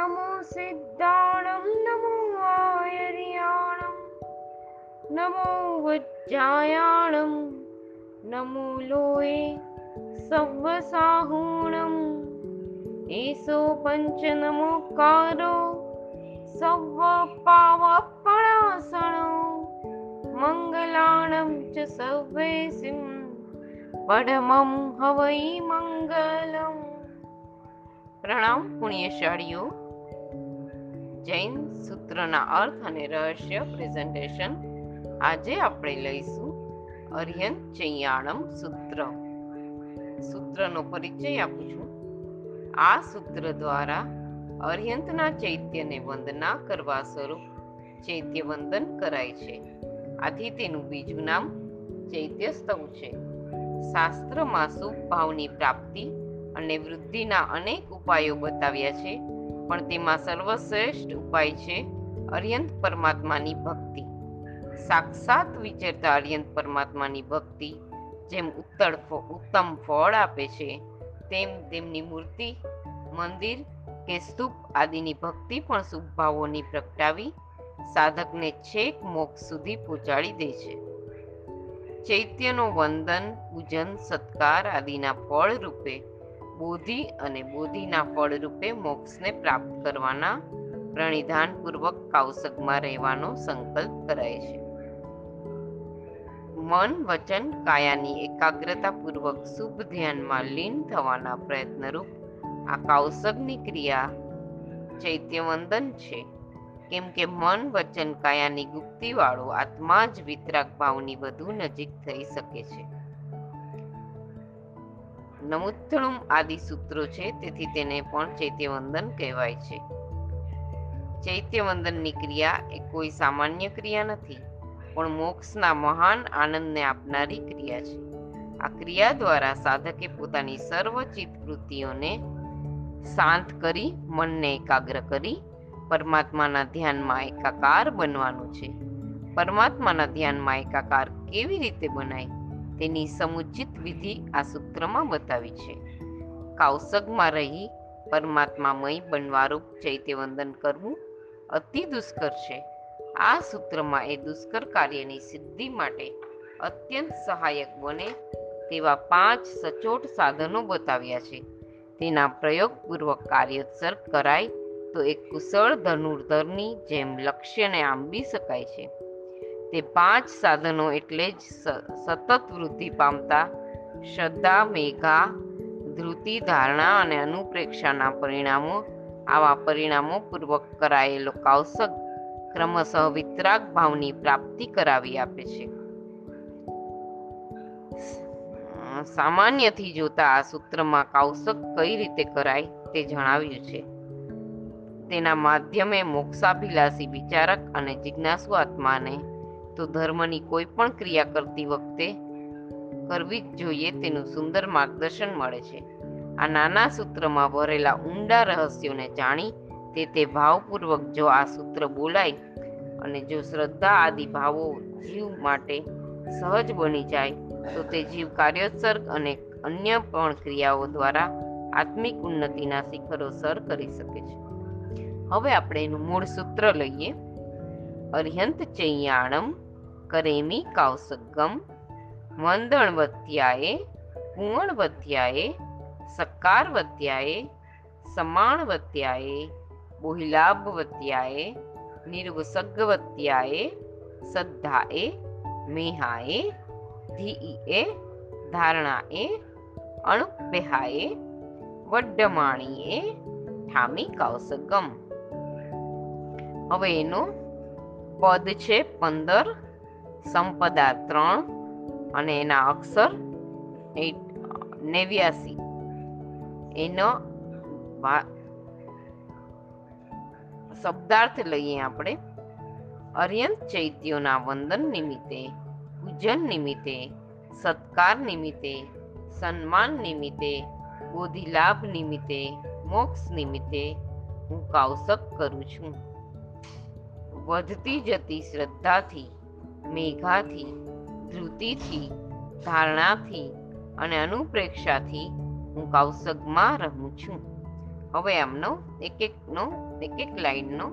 નમો આયર્યાણમ નમો વજ્જાયાણમ નમો લોએ સવ્વસાહૂણમ એસો પંચ નમોકારો સવ્વ પાવપણાસણો મંગલાણમ ચ સર્વેસિમ પડમમ હવૈ મંગલમ પ્રણામ પુણ્યશાળીઓ જૈન સૂત્રના અર્થ અને રહસ્ય પ્રેઝન્ટેશન આજે આપણે લઈશું અર્યંત ચૈયાણમ સૂત્ર. સૂત્રનો પરિચય આપું છું. આ સૂત્ર દ્વારા અર્યંતના ચૈત્યને વંદના કરવા સ્વરૂપ ચૈત્ય વંદન કરાય છે. આથી તેનું બીજું નામ ચૈત્ય સ્તવ છે. શાસ્ત્રમાં શુભ ભાવની પ્રાપ્તિ અને વૃદ્ધિના અનેક ઉપાયો બતાવ્યા છે. પણ તેમાં સર્વશ્રેષ્ઠ ઉપાય છે અર્યંત પરમાત્માની ભક્તિ. સાક્ષાત વિચરતા અર્યંત પરમાત્માની ભક્તિ જેમ ઉત્તર ઉત્તમ ફળ આપે છે, તેમ તેમની મૂર્તિ, મંદિર કે સ્તૂપ આદિની ભક્તિ પણ શુભભાવોની પ્રગટાવી સાધકને છેક મોક્ષ સુધી પહોંચાડી દે છે. ચૈત્યનો વંદન, પૂજન, સત્કાર આદિના ફળ રૂપે બોધિ અને બોધિના ફળ રૂપે મોક્ષને પ્રાપ્ત કરવાના પ્રણિધાનપૂર્વક કૌશકમાં રહેવાનો સંકલ્પ કરાય છે. મન, વચન, કાયાની એકાગ્રતા પૂર્વક શુભ ધ્યાનમાં લીન થવાના પ્રયત્નરૂપ આ કૌશકની ક્રિયા ચૈત્યવંદન છે. કેમ કે મન, વચન, કાયાની ગુપ્તિવાળો આત્મા જ વિતરાગ ભાવની વધુ નજીક થઈ શકે છે. નમુત્થણુમ આદિ સૂત્રો છે, તેથી તેને પણ ચૈત્યવંદન કહેવાય છે. ચૈત્યવંદનની ક્રિયા એ કોઈ સામાન્ય ક્રિયા નથી, પણ મોક્ષના મહાન આનંદને આપનારી ક્રિયા છે. આ ક્રિયા દ્વારા સાધકે પોતાની સર્વ વૃત્તિઓને શાંત કરી, મનને એકાગ્ર કરી, પરમાત્માના ધ્યાનમાં એકાકાર બનવાનું છે. પરમાત્માના ધ્યાનમાં એકાકાર કેવી રીતે બનાય? તેની સમુચિત વિધિ આ સૂત્રમાં બતાવી છે. કાઉસગમાં રહી પરમાત્મામય બનવારૂપ ચૈત્યવંદન કરવું અતિ દુષ્કર છે. આ સૂત્રમાં એ દુષ્કર કાર્યની સિદ્ધિ માટે અત્યંત સહાયક બને તેવા પાંચ સચોટ સાધનો બતાવ્યા છે. તેના પ્રયોગપૂર્વક કાર્યોત્સર્ગ કરાય તો એક કુશળ ધનુર્ધરની જેમ લક્ષ્યને આંબી શકાય છે. તે પાંચ સાધનો એટલે જ સતત વૃદ્ધિ પામતા શ્રદ્ધા, મેઘા ધૃતિ ધારણા અને અનુપ્રેક્ષાના પરિણામો, આવા પરિણામો પૂર્વક કરાયેલો કાવસક ક્રમશઃ વિતરાગ ભાવની પ્રાપ્તિ કરાવી આપે છે. સામાન્યથી જોતા આ સૂત્રમાં કાવસક કઈ રીતે કરાય તે જણાવ્યું છે. તેના માધ્યમે મોક્ષાભિલાષી વિચારક અને જિજ્ઞાસુ આત્માને તો ધર્મની કોઈ પણ ક્રિયા કરતી વખતે કરવી જ જોઈએ, તેનું સુંદર માર્ગદર્શન મળે છે. આ નાના સૂત્રમાં ભરેલા ઊંડા રહસ્યોને જાણી તે તે ભાવપૂર્વક જો આ સૂત્ર બોલાય અને જો શ્રદ્ધા આદિ ભાવો જીવ માટે સહજ બની જાય, તો તે જીવ કાર્યોત્સર્ગ અને અન્ય પણ ક્રિયાઓ દ્વારા આત્મિક ઉન્નતિના શિખરો સર કરી શકે છે. હવે આપણે એનું મૂળ સૂત્ર લઈએ. અર્યંત ચૈયાણમ કરેમી કાવસગમ વંદણવત્યાએ કુંવણવત્યાએ સકારવત્યાએ સમાણવત્યાએ, બોહિલાભવત્યાએ નિર્વસગવત્યાએ સદ્ધાએ, મેહાએ ધીએ ધારણાએ અણુપ્યહાએ વડ્ડમાણીએ, ઠામી કાવસગમ હવે એનો પદ છે પંદર, સંપદા ત્રણ અને એના અક્ષર નેવ્યાસી. એનો શબ્દાર્થ લઈએ આપણે. અર્યંત ચૈત્યોના વંદન નિમિત્તે, પૂજન નિમિત્તે, સત્કાર નિમિત્તે, સન્માન નિમિત્તે, બોધિલાભ નિમિત્તે, મોક્ષ નિમિત્તે હું કાવસક કરું છું. વધતી જતી શ્રદ્ધાથી, મેઘાથી ધૃતિથી ધારણાથી અને અનુપ્રેક્ષાથી હું કૌશગમાં રહું છું. હવે આમનો એક એકનો એક એક લાઈનનો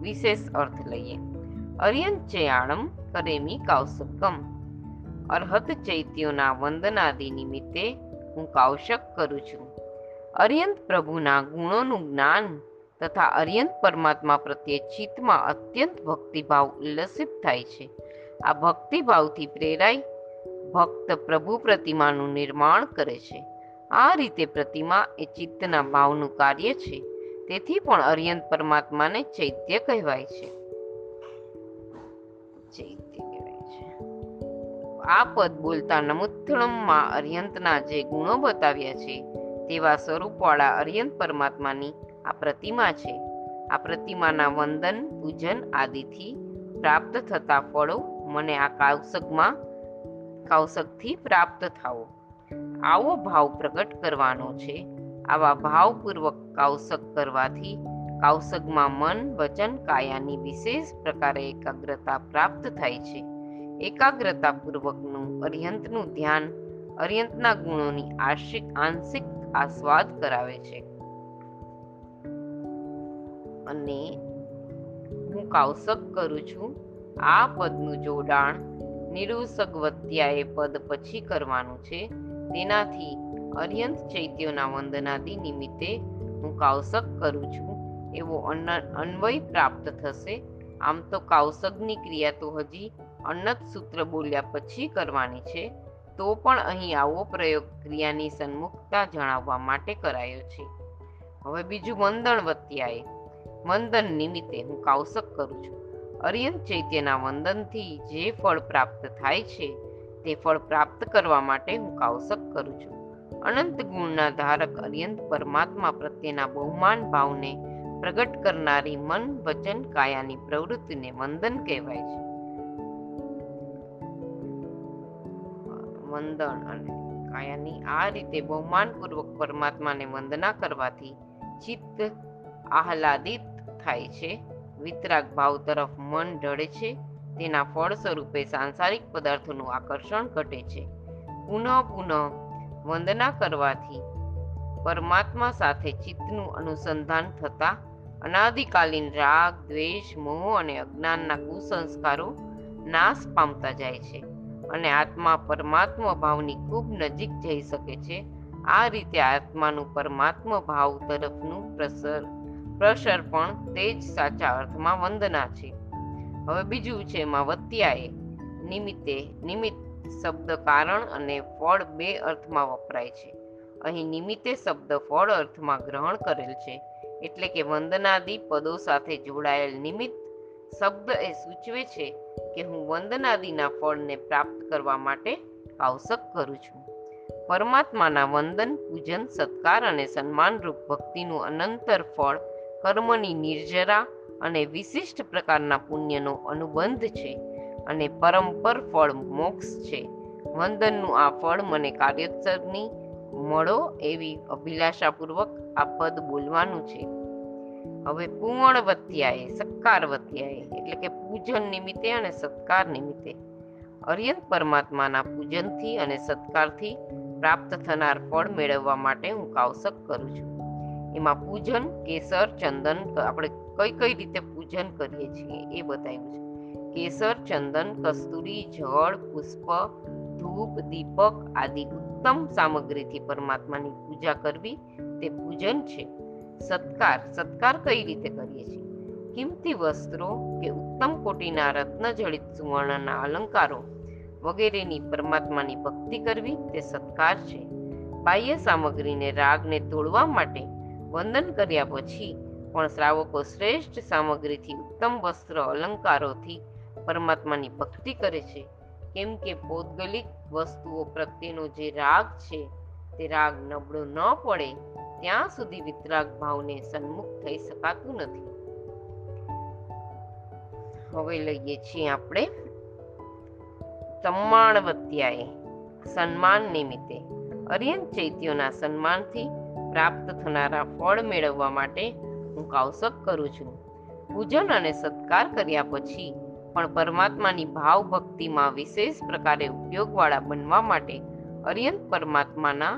વિશેષ અર્થ લઈએ. અર્યંત ચયાણમ કરેમી કૌશકમ અર્હત ચૈત્યોના વંદનાદિ નિમિત્તે હું કાવશક કરું છું. અર્યંત પ્રભુના ગુણોનું જ્ઞાન તથા અર્યંત પરમાત્મા પ્રત્યે ચિત્તમાં અત્યંત ભક્તિભાવ ઉલ્લસિત થાય છે. આ ભક્તિભાવથી પ્રેરાઈ ભક્ત પ્રભુ પ્રતિમાનું નિર્માણ કરે છે. આ રીતે પ્રતિમા એ ચિત્તના ભાવનું કાર્ય છે. તેથી પણ અર્યંત પરમાત્માને ચૈત્ય કહેવાય છે. ચૈત્ય કહેવાય છે. આ પદ બોલતા નમુત્થણમમાં અર્યંતના જે ગુણો બતાવ્યા છે, તેવા સ્વરૂપવાળા અર્યંત પરમાત્માની આ પ્રતિમા છે. આ પ્રતિમાના વંદન, પૂજન આદિથી પ્રાપ્ત થતા ફળો મને આ કાવસકમાં, કાવસકથી પ્રાપ્ત થાઓ. આવો ભાવ પ્રગટ કરવાનો છે. આવા ભાવપૂર્વક કાવસક કરવાથી કાવસકમાં મન, વચન, કાયાની વિશેષ પ્રકારે એકાગ્રતા પ્રાપ્ત થાય છે. એકાગ્રતા પૂર્વકનું અર્યંતનું ધ્યાન અર્યંતના ગુણોની આશિક, આંશિક આસ્વાદ કરાવે છે. અને હું કાવસક કરું છું. આ પદનું જોડાણ નિરુસગવત્યાએ પદ પછી કરવાનું છે. તેનાથી અર્યંત ચૈત્યોના વંદનાદિ નિમિત્તે હું કાવસક કરું છું. એવો અન્વય પ્રાપ્ત થશે. આમ તો કાવસકની ક્રિયા તો હજી અન્નત સૂત્ર બોલ્યા પછી કરવાની છે. તો પણ અહીં આવો પ્રયોગ ક્રિયાની સન્મુખતા જણાવવા માટે કરાયો છે. હવે બીજું વંદન વત્યાએ વંદન નિમિત્તે હું કાવસક કરું છું. અર્યંત ચૈત્યના વંદનથી જે ફળ પ્રાપ્ત થાય છે, તે ફળ પ્રાપ્ત કરવા માટે હું કાવસક કરું છું. અનંત ગુણના ધારક અર્યંત પરમાત્મા પ્રત્યેના બહુમાન ભાવને પ્રગટ કરનારી મન વચન કાયાની પ્રવૃત્તિને વંદન કહેવાય છે. વંદન અને કાયાની આ રીતે બહુમાનપૂર્વક પરમાત્માને વંદના કરવાથી ચિત્ત, આહલાદિત થાય છે. વિતરાગ ભાવ તરફ મન ઢળે છે. તેના ફળ સ્વરૂપે સાંસારિક પદાર્થોનું આકર્ષણ ઘટે છે. પુનઃ પુનઃ વંદના કરવાથી પરમાત્મા સાથે ચિત્તનું અનુસંધાન થતા અનાદિકાલીન રાગ, દ્વેષ, મોહ અને અજ્ઞાનના કુસંસ્કારો નાશ પામતા જાય છે અને આત્મા પરમાત્મા ભાવની ખૂબ નજીક જઈ શકે છે. આ રીતે આત્માનું પરમાત્મા ભાવ તરફનું પ્રસર પ્રસર પણ તે જ સાચા અર્થમાં વંદના છે. હવે બીજું છે એમાં વત્યાએ નિમિત્તે નિમિત્ત શબ્દ કારણ અને ફળ બે અર્થમાં વપરાય છે. અહીં નિમિત્તે શબ્દ ફળ અર્થમાં ગ્રહણ કરેલ છે. એટલે કે વંદનાદી પદો સાથે જોડાયેલ નિમિત્ત શબ્દ એ સૂચવે છે કે હું વંદનાદિના ફળને પ્રાપ્ત કરવા માટે આવશ્યક કરું છું. પરમાત્માના વંદન, પૂજન, સત્કાર અને સન્માનરૂપ ભક્તિનું અનંતર ફળ કર્મની નિર્જરા અને વિશિષ્ટ પ્રકારના પુણ્યનો અનુબંધ છે અને પરંપર ફળ મોક્ષ છે. વંદનનું આ ફળ મને કાર્યોત્સવની મળો એવી અભિલાષાપૂર્વક આ પદ બોલવાનું છે. હવે પૂર્ણ વત્યાએ સત્કાર વત્યાએ એટલે કે પૂજન નિમિત્તે અને સત્કાર નિમિત્તે. અર્યંત પરમાત્માના પૂજનથી અને સત્કારથી પ્રાપ્ત થનાર ફળ મેળવવા માટે હું કાવસક કરું છું. એમાં પૂજન, કેસર, ચંદન આપણે કઈ કઈ રીતે પૂજન કરીએ છીએ એ બતાવ્યું છે. કેસર, ચંદન, કસ્તુરી, જળ, પુષ્પ, ધૂપ, દીપક આદિ ઉત્તમ સામગ્રીથી પરમાત્માની પૂજા કરવી તે પૂજન છે. સત્કાર સત્કાર કઈ રીતે કરીએ છીએ? કિંમતી વસ્ત્રો કે ઉત્તમ કોટીના રત્નજડિત સુવર્ણના અલંકારો વગેરેની પરમાત્માની ભક્તિ કરવી તે સત્કાર છે. બાહ્ય સામગ્રીને રાગને તોડવા માટે વંદન કર્યા પછી પણ શ્રાવકો શ્રેષ્ઠ સામગ્રીથી ઉત્તમ વસ્ત્ર અલંકારોથી પરમાત્માની ભક્તિ કરે છે. કેમ કે પૌદ્ગલિક વસ્તુઓ પ્રત્યેનો જે રાગ છે, તે રાગ નબળો ન પડે, ત્યાં સુધી વિતરાગ ભાવને સન્મુખ થઈ શકાતું નથી. હવે લઈએ છીએ આપણે સમ્માણવત્યાએ સન્માન નિમિત્તે. અર્યંત ચૈત્યોના સન્માનથી પ્રાપ્ત થનારા ફળ મેળવવા માટે હું કાવસક કરું છું. પૂજન અને સત્કાર કર્યા પછી પણ પરમાત્માની ભાવ ભક્તિમાં વિશેષ પ્રકારે ઉપયોગવાળા બનવા માટે અર્યંત પરમાત્માના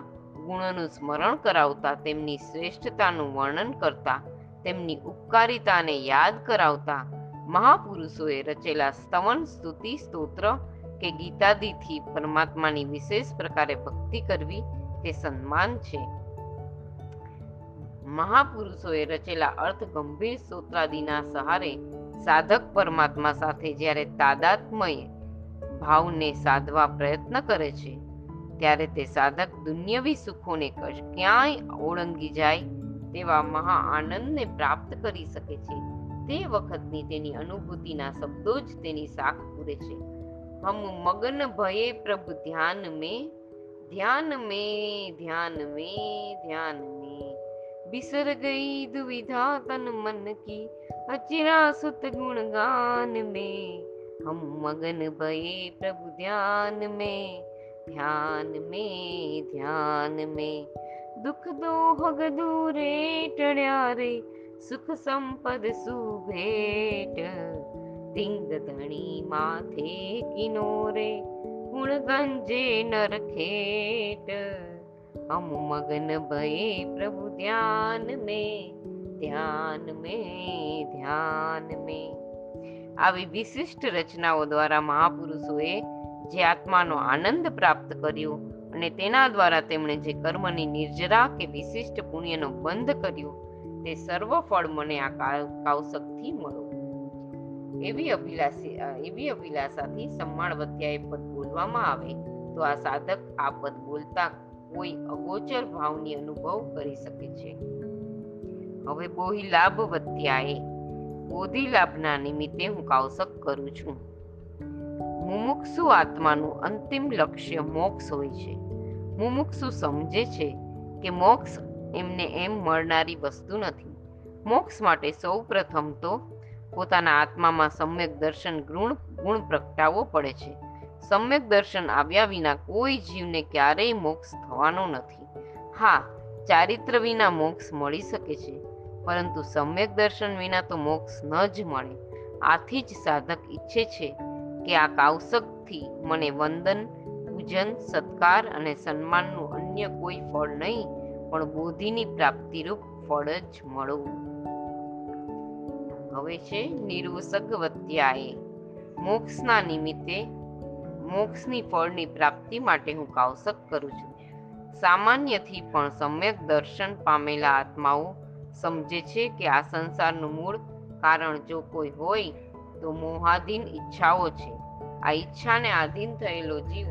ગુણોનું સ્મરણ કરાવતા તેમની શ્રેષ્ઠતાનું વર્ણન કરતા, તેમની ઉપકારિતાને યાદ કરાવતા મહાપુરુષોએ રચેલા સ્તવન, સ્તુતિ, સ્તોત્ર કે ગીતાદિથી પરમાત્માની વિશેષ પ્રકારે ભક્તિ કરવી તે સન્માન છે. મહાપુરુષોએ રચેલા અર્થ ગંભીર સૂત્રાદિના સહારે સાધક પરમાત્મા સાથે જ્યારે તાદાત્મય ભાવને સાધવા પ્રયત્ન કરે છે, ત્યારે તે સાધક દુન્યવી સુખોને કશ ક્યાંય ઓળંગી જાય તેવા મહા આનંદને પ્રાપ્ત કરી શકે છે. તે વખતની તેની અનુભૂતિના શબ્દો જ તેની સાખ પૂરે છે. હમ મગન ભયે પ્રભુ ધ્યાન મે ધ્યાન મે ધ્યાન મે ધ્યાન મે. बिसर गई दुविधा तन मन की अचिरा सुत गुण गान में हम मगन भये प्रभु ध्यान में ध्यान में ध्यान में दुख दोहग दूरे टण्या रे સુખ સંપદ સુભેટ તિંગ ધણી માથે કિનોરે ગુણ ગંજે નર ખેટ હમ મગન ભયે પ્રભુ ધ્યાન में ધ્યાન में ધ્યાન में આવી વિશિષ્ટ રચનાઓ દ્વારા મહાપુરુષોએ જે આત્માનો આનંદ પ્રાપ્ત કર્યો અને તેના દ્વારા તેમણે જે કર્મની નિર્જરા કે વિશિષ્ટ પુણ્યનો બંધ કર્યો તે સર્વ ફળ મને આ કાવ- કાવસકથી મળો એવી અભિલાષી અ, એવી અભિલાષાથી સમ્માળવત્યાએ પદ બોલવામાં આવે તો આ સાધક આ પદ બોલતા કોઈ અગોચર ભાવની અનુભવ કરી શકે છે. હવે બોહી લાભ વધ્યાએ. બોધિ લાભના નિમિત્તે હું કાવસક કરું છું. મુમુક્ષુ આત્માનું અંતિમ લક્ષ્ય મોક્ષ હોય છે. મુમુક્ષુ સમજે છે કે મોક્ષ એમને એમ મળનારી વસ્તુ નથી. મોક્ષ માટે સૌ પ્રથમ તો પોતાના આત્મામાં સમ્યક દર્શન ગુણ ગુણ પ્રગટાવવો પડે છે. સમ્યક દર્શન આવ્યા વિના કોઈ જીવને ક્યારેય મોક્ષ થવાનો નથી. હા, ચારિત્ર વિના મોક્ષ મળી શકે છે, પરંતુ સમ્યક દર્શન વિના તો મોક્ષ ન જ મળે. આથી જ સાધક ઈચ્છે છે કે આ કાવસકથી મને વંદન, પૂજન, સત્કાર અને સન્માનનું અન્ય કોઈ ફળ નહીં, પણ બોધિની પ્રાપ્તિરૂપ ફળ જ મળવું. હવે છે નિર્વસગવત્યાએ મોક્ષના નિમિત્તે મોક્ષની ફળની પ્રાપ્તિ માટે હું કાવસક કરું છું. સામાન્યથી પણ સમ્યક દર્શન પામેલા આત્માઓ સમજે છે કે આ સંસારનું મૂળ કારણ જો કોઈ હોય તો મોહાધીન ઈચ્છાઓ છે. આ ઈચ્છાને આધીન થયેલો જીવ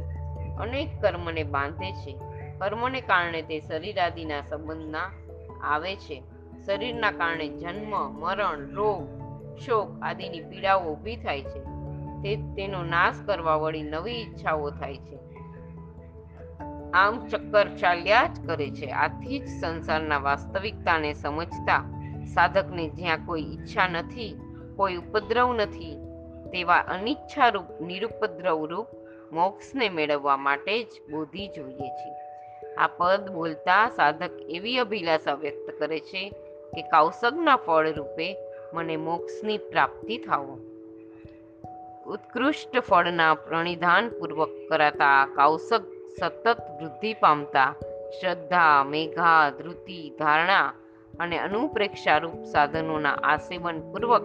અનેક કર્મને બાંધે છે. કર્મને કારણે તે શરીર આદિના સંબંધના આવે છે. શરીરના કારણે જન્મ, મરણ, રોગ, શોક આદિની પીડાઓ ઊભી થાય છે. તે તેનો નાશ કરવા વળી નવી ઈચ્છાઓ થાય છે. આમ ચક્કર ચાલ્યા જ કરે છે. આથી જ સંસારના વાસ્તવિકતાને સમજતા સાધકને જ્યાં કોઈ ઈચ્છા નથી, કોઈ ઉપદ્રવ નથી, તેવા અનિચ્છારૂપ, નિરુપદ્રવ રૂપ મોક્ષને મેળવવા માટે જ બોધિ જોઈએ છે. આ પદ બોલતા સાધક એવી અભિલાષા વ્યક્ત કરે છે કે કૌશગના ફળ રૂપે મને મોક્ષની પ્રાપ્તિ થાવો ઉત્કૃષ્ટ ફળના પ્રણિધાનપૂર્વક કરાતા કૌશક સતત વૃદ્ધિ પામતા શ્રદ્ધા, મેઘા, ધૃતિ, ધારણા અને અનુપ્રેક્ષારૂપ સાધનોના આસેવનપૂર્વક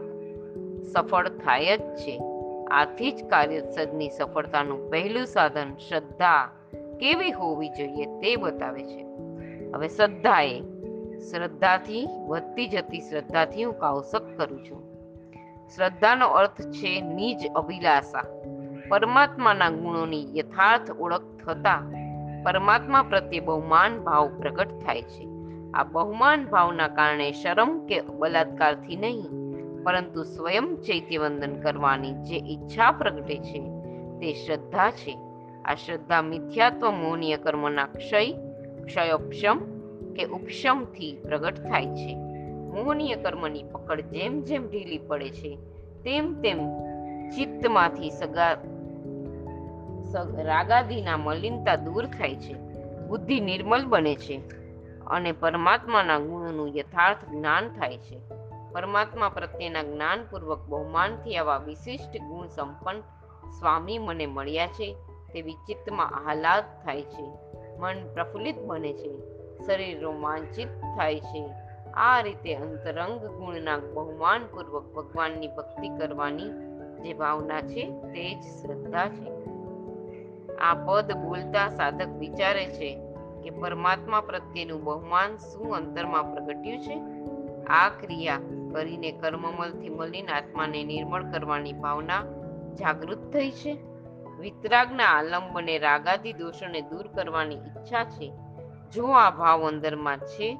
સફળ થાય જ છે. આથી જ કાર્યસદની સફળતાનું પહેલું સાધન શ્રદ્ધા કેવી હોવી જોઈએ તે બતાવે છે. હવે શ્રદ્ધાએ, શ્રદ્ધાથી વધતી જતી શ્રદ્ધાથી હું કાવસક કરું છું. શ્રદ્ધાનો અર્થ છે નિજ અભિલાષા. પરમાત્માના ગુણોની યથાર્થ ઓળખ થતા પરમાત્મા પ્રત્યે બહુમાન ભાવ પ્રગટ થાય છે. આ બહુમાન ભાવના કારણે શરમ કે બલાત્કારથી નહીં, પરંતુ સ્વયં ચૈત્યવંદન કરવાની જે ઈચ્છા પ્રગટે છે તે શ્રદ્ધા છે. આ શ્રદ્ધા મિથ્યાત્વ મોહનીય કર્મના ક્ષય, ક્ષયોપશમ કે ઉપશમથી પ્રગટ થાય છે. મોહનીય કર્મની પકડ જેમ જેમ ઢીલી પડે છે, તેમ તેમ ચિત્તમાંથી સગા રાગાદીના મલિનતા દૂર થાય છે, બુદ્ધિ નિર્મલ બને છે અને પરમાત્માના ગુણોનું યથાર્થ જ્ઞાન થાય છે. પરમાત્મા પ્રત્યેના જ્ઞાનપૂર્વક બહુમાનથી આવા વિશિષ્ટ ગુણ સંપન્ન સ્વામી મને મળ્યા છે તે વિચિત્તમાં આહલાદ થાય છે, મન પ્રફુલ્લિત બને છે, શરીર રોમાંચિત થાય છે. આ રીતે અંતરંગ ગુણના બહુમાનપૂર્વક ભગવાનની ભક્તિ કરવાની જે ભાવના છે તે જ શ્રદ્ધા છે. આ પદ બોલતા સાધક વિચારે છે કે પરમાત્મા પ્રત્યેનું બહુમાન શું અંતરમાં પ્રગટ્યું છે? આ ક્રિયા કરીને કર્મમલથી મલિન આત્માને નિર્મળ કરવાની ભાવના જાગૃત થઈ છે? વિતરાગના આલંબને રાગાદી દોષોને દૂર કરવાની ઈચ્છા છે? જો આ ભાવ અંદરમાં છે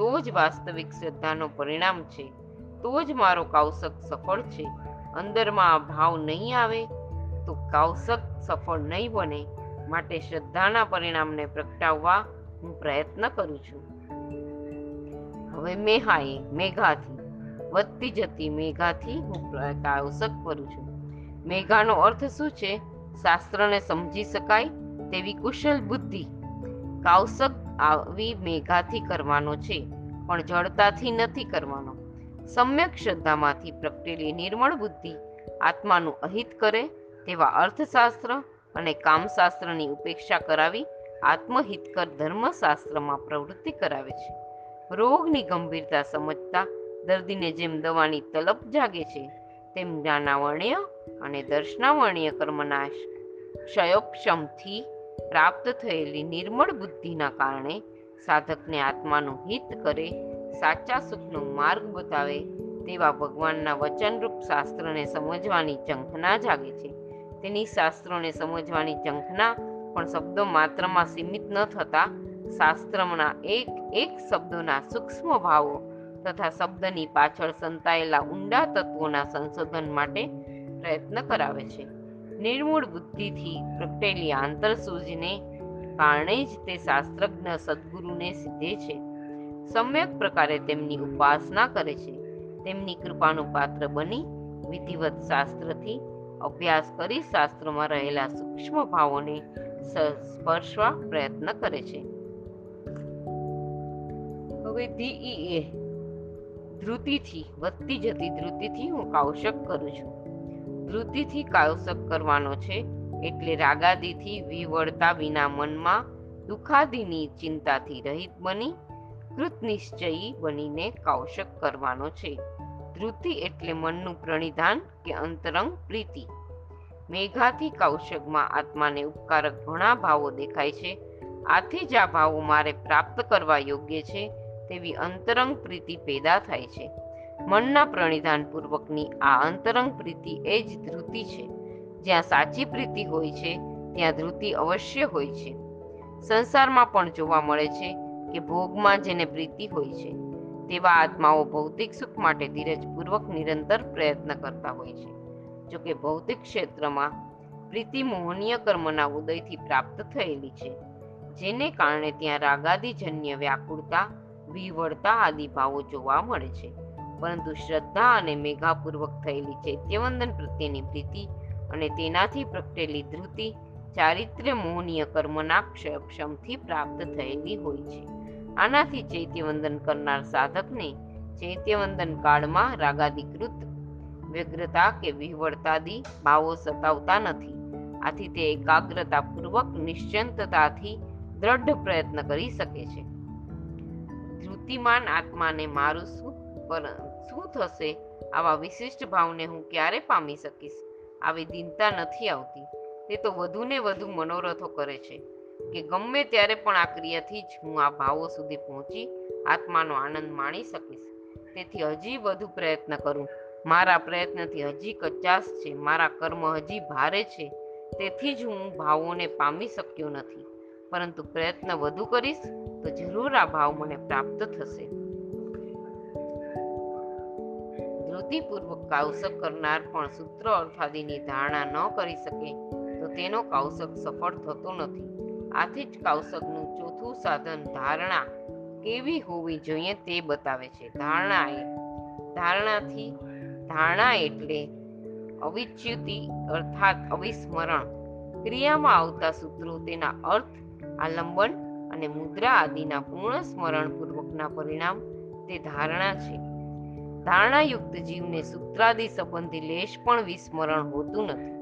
તો જ વાસ્તવિક શ્રદ્ધાનો પરિણામ છે. તો જ મારો કાવસક સફળ છે. અંદરમાં આ ભાવ નહીં આવે તો કાવસક સફળ નહીં બને. માટે શ્રદ્ધાના પરિણામને પ્રગટાવવા હું પ્રયત્ન કરું છું. હવે મેહાએ મેઘાથી, વધતી જતી મેઘાથી હું કાવસક કરું છું. મેઘાનો અર્થ શું છે? શાસ્ત્રને સમજી શકાય તેવી કુશલ બુદ્ધિ. કાવસક આવી મેઘાથી કરવાનો છે, પણ જડતાથી નથી કરવાનો. સમ્યક શ્રદ્ધામાંથી પ્રગટેલી નિર્મળ બુદ્ધિ આત્માનું અહિત કરે તેવા અર્થશાસ્ત્ર અને કામશાસ્ત્રની ઉપેક્ષા કરાવી આત્મહિતકર ધર્મશાસ્ત્રમાં પ્રવૃત્તિ કરાવે છે. રોગની ગંભીરતા સમજતા દર્દીને જેમ દવાની તલપ જાગે છે, તેમ જ્ઞાનાવર્ણ્ય અને દર્શનાવર્ણ્ય કર્મના ક્ષયોક્ષમથી પ્રાપ્ત થયેલી નિર્મળ બુદ્ધિના કારણે સાધકને આત્માનું હિત કરે, સાચા સુખનો માર્ગ બતાવે તેવા ભગવાનના વચનરૂપ શાસ્ત્રને સમજવાની ઝંખના જાગે છે. તેની શાસ્ત્રોને સમજવાની ઝંખના પણ શબ્દો માત્રમાં સીમિત ન થતા શાસ્ત્રના એક એક શબ્દોના સૂક્ષ્મ ભાવો તથા શબ્દની પાછળ સંતાયેલા ઊંડા તત્વોના સંશોધન માટે પ્રયત્ન કરાવે છે. નિર્મૂળ બુદ્ધિથી પ્રગટેલી આંતરસૂઝને કારણે જ તે શાસ્ત્રજ્ઞ સદગુરુને સિદ્ધે છે. સમ્યક પ્રકારે તેમની ઉપાસના કરે છે. તેમની કૃપાનું પાત્ર બની વિધિવત શાસ્ત્રથી અભ્યાસ કરી શાસ્ત્રોમાં રહેલા સૂક્ષ્મ ભાવોને સ્પર્શવા પ્રયત્ન કરે છે. હવે ધી એ ધૃતિથી વધતી જતી ધૃતિથી હું કૌશક કરું છું. ધૃતિથી કાયોસક કરવાનો છે એટલે રાગાદીથી વિવળતા વિના મનમાં દુખાદીની ચિંતાથી રહિત બની કૃતનિશ્ચયી બનીને કાવશક કરવાનો છે. ધૃતિ એટલે મનનું પ્રણિધાન કે અંતરંગ પ્રીતિ. મેઘાથી કૌશકમાં આત્માને ઉપકારક ઘણા ભાવો દેખાય છે. આથી જ આ ભાવો મારે પ્રાપ્ત કરવા યોગ્ય છે તેવી અંતરંગ પ્રીતિ પેદા થાય છે. મનના પ્રણિધાન પૂર્વકની આ અંતરંગ પ્રીતિ એ જ ધૃતિ છે. જ્યાં સાચી પ્રીતિ હોય છે, ત્યાં ધૃતિ અવશ્ય હોય છે. સંસારમાં પણ જોવા મળે છે કે ભોગમાં જેને પ્રીતિ હોય છે, તેવા આત્માઓ ભૌતિક સુખ માટે ધીરજપૂર્વક નિરંતર પ્રયત્ન કરતા હોય છે. જોકે ભૌતિક ક્ષેત્રમાં પ્રીતિ મોહનીય કર્મના ઉદયથી પ્રાપ્ત થયેલી છે, જેને કારણે ત્યાં રાગાદીજન્ય વ્યાકુળતા, વિવળતા આદિ ભાવો જોવા મળે છે. પરંતુ શ્રદ્ધા અને મેઘાપૂર્વક થયેલી ચૈત્યવંદન પ્રત્યેની પ્રીતિ અને તેનાથી પ્રગટેલી ધૃતિ ચારિત્ર્ય મોહનીય કર્મના ક્ષમથી પ્રાપ્ત થયેલી હોય છે. આનાથી ચૈત્યવંદન કરનાર સાધકને ચૈત્યવંદન કાળમાં રાગાધિકૃત વ્યગ્રતા કે વિહવળતાદી ભાવો સતાવતા નથી. આથી તે એકાગ્રતાપૂર્વક નિશ્ચિંતતાથી દ્રઢ પ્રયત્ન કરી શકે છે. ધૃતિમાન આત્માને મારું શું પર શું થશે? આવા વિશિષ્ટ ભાવને હું ક્યારે પામી શકીશ? આવી દિનતા નથી આવતી. તે તો વધુને વધુ મનોરથો કરે છે કે ગમે ત્યારે પણ આ ક્રિયાથી જ હું આ ભાવો સુધી પહોંચી આત્માનો આનંદ માણી શકીશ. તેથી હજી વધુ પ્રયત્ન કરું. મારા પ્રયત્નથી હજી કચાસ છે. મારા કર્મ હજી ભારે છે. તેથી જ હું ભાવોને પામી શક્યો નથી. પરંતુ પ્રયત્ન વધુ કરીશ તો જરૂર આ ભાવ મને પ્રાપ્ત થશે. ધૃતિપૂર્વક કાવસક કરનાર પણ સૂત્ર અર્થાદિની ધારણા ન કરી શકે, તો તેનો કાવસક સફળ થતો નથી. આથી જ કાવસકનું ચોથું સાધન ધારણા કેવી હોવી જોઈએ તે બતાવે છે. ધારણા એ, ધારણાથી, ધારણા એટલે અવિચ્યુતિ અર્થાત અવિસ્મરણ. ક્રિયામાં આવતા સૂત્રો તેના અર્થ, આલંબન અને મુદ્રા આદિના પૂર્ણ સ્મરણપૂર્વકના પરિણામ તે ધારણા છે. ધારણાયુક્ત જીવને સૂત્રાદિ સંબંધી લેશ પણ વિસ્મરણ હોતું નથી.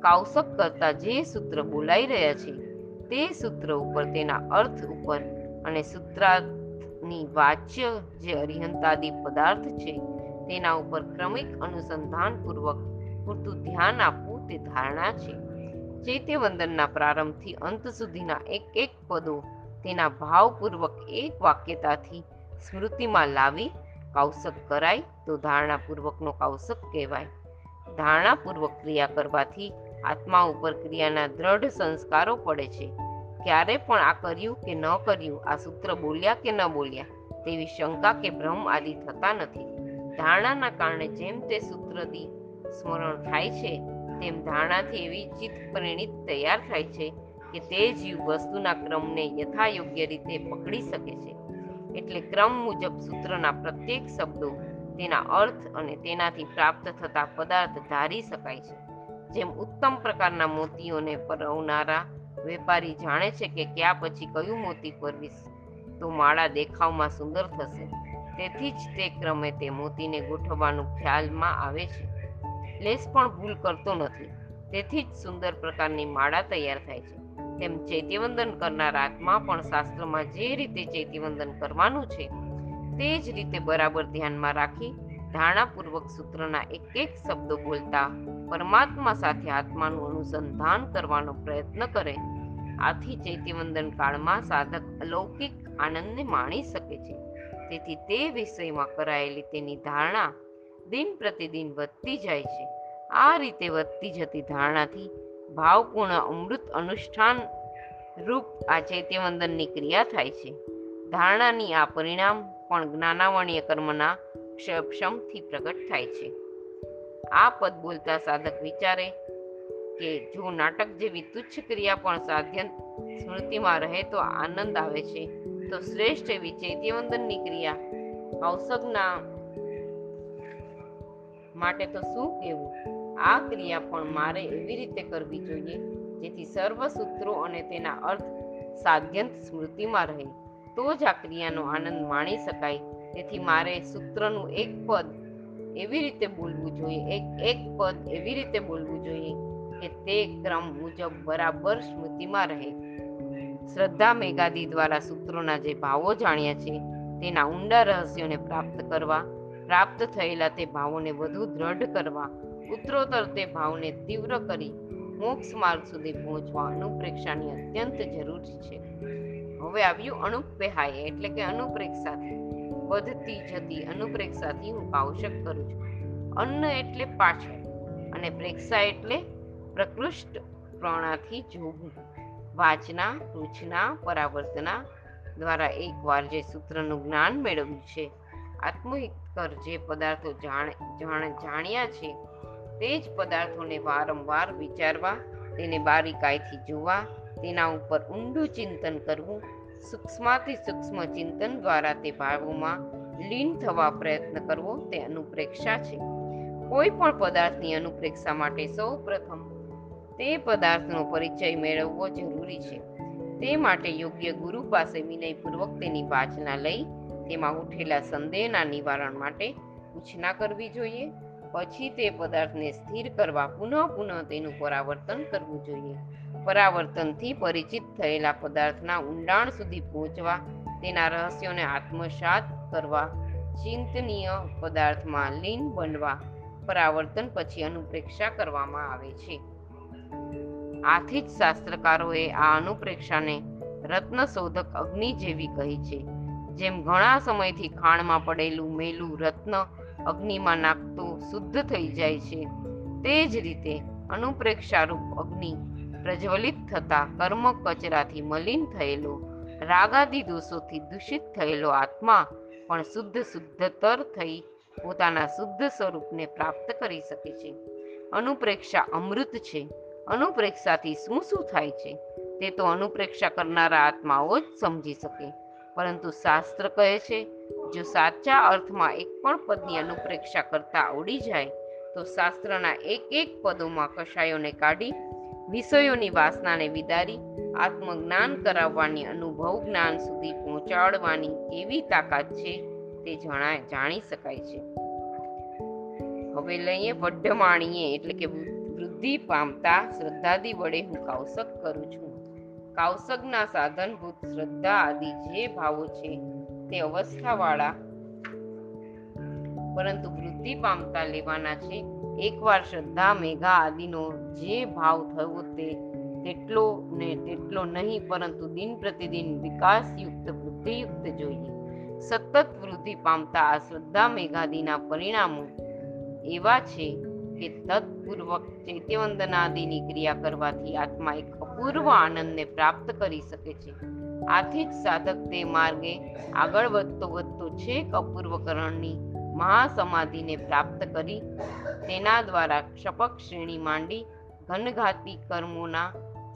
કાવસક કરતા જે સૂત્ર બોલાઈ રહ્યા છે, તે સૂત્ર ઉપર તેના અર્થ ઉપર અને સૂત્રાની વાચ્ય જે અરિહંતાદી પદાર્થ છે, તેના ઉપર ક્રમિક અનુસંધાનપૂર્વક પૂરતું ધ્યાન આપવું તે ધારણા છે. ચૈત્યવંદનના પ્રારંભથી અંત સુધીના એક એક પદો તેના ભાવપૂર્વક એક વાક્યતાથી સ્મૃતિમાં લાવી કૌશક કરાય તો ધારણાપૂર્વકનો કૌશક કહેવાય. ધારણાપૂર્વક ક્રિયા કરવાથી આત્મા ઉપર ક્રિયાના દ્રઢ સંસ્કારો પડે છે. ક્યારે પણ આ કર્યું કે ન કર્યું, આ સૂત્ર બોલ્યા કે ન બોલ્યા, તેવી શંકા કે ભ્રમ આદિ થતા નથી. ધારણાના કારણે જેમ તે સૂત્રથી સ્મરણ થાય છે, તેમ ધારણાથી એવી ચિત્ત પરિણિત તૈયાર થાય છે કે તે જીવ વસ્તુના ક્રમને યથાયોગ્ય રીતે પકડી શકે છે. એટલે ક્રમ મુજબ સૂત્રના પ્રત્યેક શબ્દો તેના અર્થ અને તેનાથી પ્રાપ્ત થતા પદાર્થ ધારી શકાય છે. જેમ ઉત્તમ પ્રકારના મોતીઓને પરવનારા વેપારી જાણે છે કે ક્યાં પછી કયું મોતી પરવીશ, તો માળા દેખાવમાં સુંદર થશે. તેથી જ તે ક્રમે તે મોતીને ગોઠવવાનું ખ્યાલમાં આવે છે. લેસ પણ ભૂલ કરતો નથી. તેથી જ સુંદર પ્રકારની માળા તૈયાર થાય છે. તેમ ચૈત્યવંદન કરનાર આત્મા પણ શાસ્ત્રમાં જે રીતે ચૈત્યવંદન કરવાનું છે, તે જ રીતે બરાબર ધ્યાનમાં રાખી ધારણાપૂર્વક સૂત્રના એક એક શબ્દો બોલતા પરમાત્મા સાથે આત્માનું અનુસંધાન કરવાનો પ્રયત્ન કરે, આથી ચૈત્યવંદન કાળમાં સાધક અલૌકિક આનંદને માણી શકે છે. તેથી તે વિષયમાં કરાયેલી તેની ધારણા દિન પ્રતિદિન વધતી જાય છે. આ રીતે વધતી જતી ધારણાથી ભાવપૂર્ણ અમૃત અનુષ્ઠાન રૂપ આ ચૈત્યવંદનની ક્રિયા થાય છે. ધારણાની આ પરિણામ પણ જ્ઞાનાવણીય કર્મના ક્ષમથી પ્રગટ થાય છે. આ પદ બોલતા સાધક વિચારે કે જો નાટક જેવી તુચ્છ ક્રિયા પણ સાધ્ય સ્મૃતિમાં રહે તો આનંદ આવે છે. તો શ્રેષ્ઠ એવી ચૈત્યવંદનની ક્રિયા અવસગના માટે તો શું કહેવું? આ ક્રિયા પણ મારે એવી રીતે કરવી જોઈએ જેથી સર્વ સૂત્રો અને તેના અર્થ સાધ્યંત સ્મૃતિમાં રહે. તો જ આ ક્રિયાનો આનંદ માણી શકાય. તેથી મારે સૂત્રનું એક પદ એવી રીતે બોલવું જોઈએ, એક એક પદ એવી રીતે બોલવું જોઈએ કે તે ક્રમ મુજબ બરાબર સ્મૃતિમાં રહે. શ્રદ્ધા મેઘાદી દ્વારા સૂત્રોના જે ભાવો જાણ્યા છે, તેના ઊંડા રહસ્યોને પ્રાપ્ત કરવા, પ્રાપ્ત થયેલા તે ભાવોને વધુ દ્રઢ કરવા ઉત્તરોત્તર તે ભાવને તીવ્ર કરી મોક્ષ માર્ગ સુધી પહોંચવા અનુપ્રેક્ષાની અત્યંત જરૂરી છે. હવે આવ્યું અનુપેહાય એટલે કે અનુપ્રેક્ષાથી વધતી જતી અનુપ્રેક્ષાથી હું પાવશક કરું છું. અન્ન એટલે પાછળ અને પ્રેક્ષા એટલે પ્રકૃષ્ટ પ્રણાથી જોવું. વાચના, રૂચના, પરાવર્તના દ્વારા એકવાર જે સૂત્રનું જ્ઞાન મેળવ્યું છે આત્મહિતકર જે પદાર્થો જાણ જાણ, જાણ્યા છે તે જ પદાર્થોને વારંવાર વિચારવા, તેને બારીકાઈથી જોવા, તેના ઉપર ઊંડું ચિંતન કરવું, સૂક્ષ્માથી સૂક્ષ્મ ચિંતન દ્વારા તે ભાવોમાં લીન થવા પ્રયત્ન કરવો તે અનુપ્રેક્ષા છે. કોઈ પણ પદાર્થની અનુપ્રેક્ષા માટે સૌ પ્રથમ તે પદાર્થનો પરિચય મેળવવો જરૂરી છે. તે માટે યોગ્ય ગુરુ પાસે વિનયપૂર્વક તેની વાચના લઈ, તેમાં ઉઠેલા સંદેહના નિવારણ માટે પૂછના કરવી જોઈએ પછી તે પદાર્થને સ્થિર કરવા પુનઃ પુનઃ તેનું પરાવર્તન કરવું જોઈએ. પરાવર્તનથી પરિચિત થયેલા પદાર્થના ઊંડાણ સુધી પહોંચવા, તેના રહસ્યોને આત્મસાત કરવા, ચિંતનીય પદાર્થમાં લીન બનવા, પરાવર્તન પછી અનુપ્રેક્ષા કરવામાં આવે છે. આથી જ શાસ્ત્રકારોએ આ અનુપ્રેક્ષાને રત્નશોધક અગ્નિ જેવી કહી છે, જેમ ઘણા સમયથી ખાણમાં પડેલું મેલું રત્ન અગ્નિમાં નાખતો શુદ્ધ થઈ જાય છે. તે જ રીતે અનુપ્રેક્ષારૂપ અગ્નિ પ્રજ્વલિત થતા કર્મ કચરાથી મલિન થયેલો, રાગાદી દોષોથી દૂષિત થયેલો આત્મા પણ શુદ્ધ શુદ્ધતર થઈ પોતાના શુદ્ધ સ્વરૂપને પ્રાપ્ત કરી શકે છે. અનુપ્રેક્ષા અમૃત છે. અનુપ્રેક્ષાથી શું શું થાય છે? તે તો અનુપ્રેક્ષા કરનારા આત્માઓ જ સમજી શકે. પરંતુ શાસ્ત્ર કહે છે, જો સાચા અર્થમાં એક પણ પદની અનુપ્રેક્ષા કરતા આવડી જાય, તો શાસ્ત્રના એક એક પદોમાં કશાયોને કાઢી, વિષયોની વાસનાને વિદારી, આત્મજ્ઞાન કરાવવાની, અનુભવ જ્ઞાન સુધી પહોંચાડવાની કેવી તાકાત છે તે જણાય, જાણી શકાય છે. હવે લઈએ વઢ્ઢમાણીએ એટલે કે વૃદ્ધિ પામતા શ્રદ્ધાદી વડે હું કૌશક કરું છું. કાવસગના સાધનભૂત શ્રદ્ધા આદિ જે ભાવો છે તે અવસ્થાવાળા. પરંતુ વૃદ્ધિ પામતા લેવાના છે. એકવાર શ્રદ્ધા, મેઘા આદિનો જે ભાવ થયો તે તેટલો ને તેટલો નહીં, પરંતુ દિન પ્રતિદિન વિકાસયુક્ત, વૃદ્ધિયુક્ત જોઈએ. સતત વૃદ્ધિ પામતા આ શ્રદ્ધા મેઘાદિના પરિણામો એવા છે કે તત્પૂર્વક ચૈત્યવંદનાદિની ક્રિયા કરવાથી આત્મા એક અપૂર્વ આનંદને પ્રાપ્ત કરી શકે છે. આથી જ સાધક તે માર્ગે આગળ વધતો વધતો છેક અપૂર્વકરણની મહાસમાધિને પ્રાપ્ત કરી તેના દ્વારા ક્ષપક શ્રેણી માંડી ઘનઘાતી કર્મોના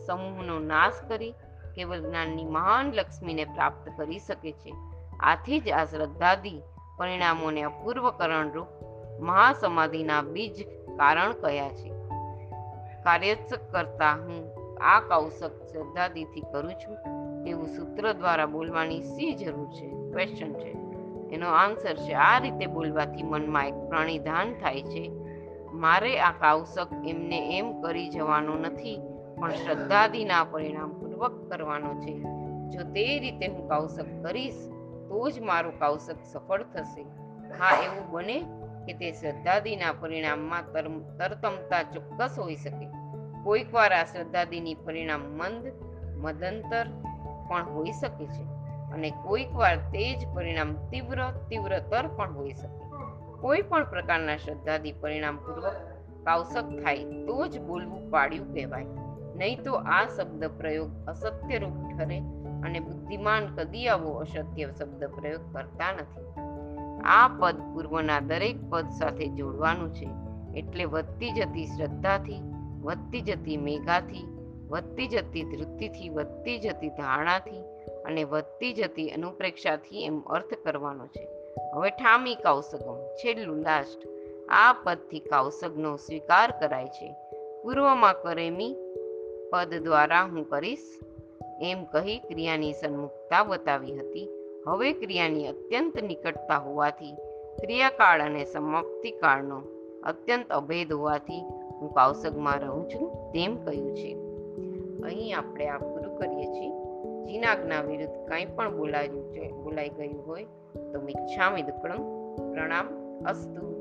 સમૂહનો નાશ કરી કેવલ જ્ઞાનની મહાન લક્ષ્મીને પ્રાપ્ત કરી શકે છે. આથી જ આ શ્રદ્ધાદી પરિણામોને અપૂર્વકરણ રૂપ મહાસમાધિના બીજ કારણ કયા છે? કાર્યચ કરતા હું આ કૌશક શ્રદ્ધાદીથી કરું છું? એવું સૂત્ર દ્વારા બોલવાની શી જરૂર છે? ક્વેશ્ચન છે. એનો આન્સર છે, આ રીતે બોલવાથી મનમાં એક પ્રણિધાન થાય છે. મારે આ કૌશક એમને એમ કરી જવાનો નથી, પણ શ્રદ્ધાદિના પરિણામ પૂર્વક કરવાનો છે. જો તે રીતે હું કૌશક કરીશ, તો જ મારું કૌશક સફળ થશે. હા, એવું બને? કે તે શ્રદ્ધાદિના પરિણામમાં તર- તરતમતા ચોક્કસ હોઈ શકે. કોઈક વાર આ શ્રદ્ધાદિની પરિણામ મંદ, મદંતર પણ હોઈ શકે છે અને કોઈક વાર તે જ પરિણામ તીવ્ર, તીવ્રતર પણ હોઈ શકે. કોઈ પણ પ્રકારના શ્રદ્ધાદિ પરિણામપૂર્વક કાવસક થાય તો જ બોલવું પાડ્યું કહેવાય. નહીં તો આ શબ્દ પ્રયોગ અસત્ય રૂપ ઠરે અને બુદ્ધિમાન કદી આવો અસત્ય શબ્દ પ્રયોગ કરતા નથી. આ પદ પૂર્વના દરેક પદ સાથે જોડવાનું છે. એટલે વધતી જતી શ્રદ્ધાથી, વધતી જતી મેઘાથી, વધતી જતી ધૃતિથી, વધતી જતી ધારણાથી અને વધતી જતી અનુપ્રેક્ષાથી એમ અર્થ કરવાનો છે. હવે ઠામી કૌશગમ છેલ્લું લાસ્ટ આ પદથી કૌશગનો સ્વીકાર કરાય છે. પૂર્વમાં કરેમી પદ દ્વારા હું કરીશ. એમ કહી ક્રિયાની સન્મુખતા બતાવી હતી. હવે ક્રિયાની અત્યંત નિકટતા હોવાથી, ક્રિયાકાળ અને સમાપ્તિ કાળનો અત્યંત અભેદ હોવાથી હું કાવસગમાં રહું છું તેમ કહ્યું છે. અહીં આપણે આ પૂરું કરીએ છીએ. જીનાજ્ઞા વિરુદ્ધ કંઈ પણ બોલાયું બોલાઈ ગયું હોય તો મિચ્છામિ દુક્કડમ પ્રણામ, અસ્તુ.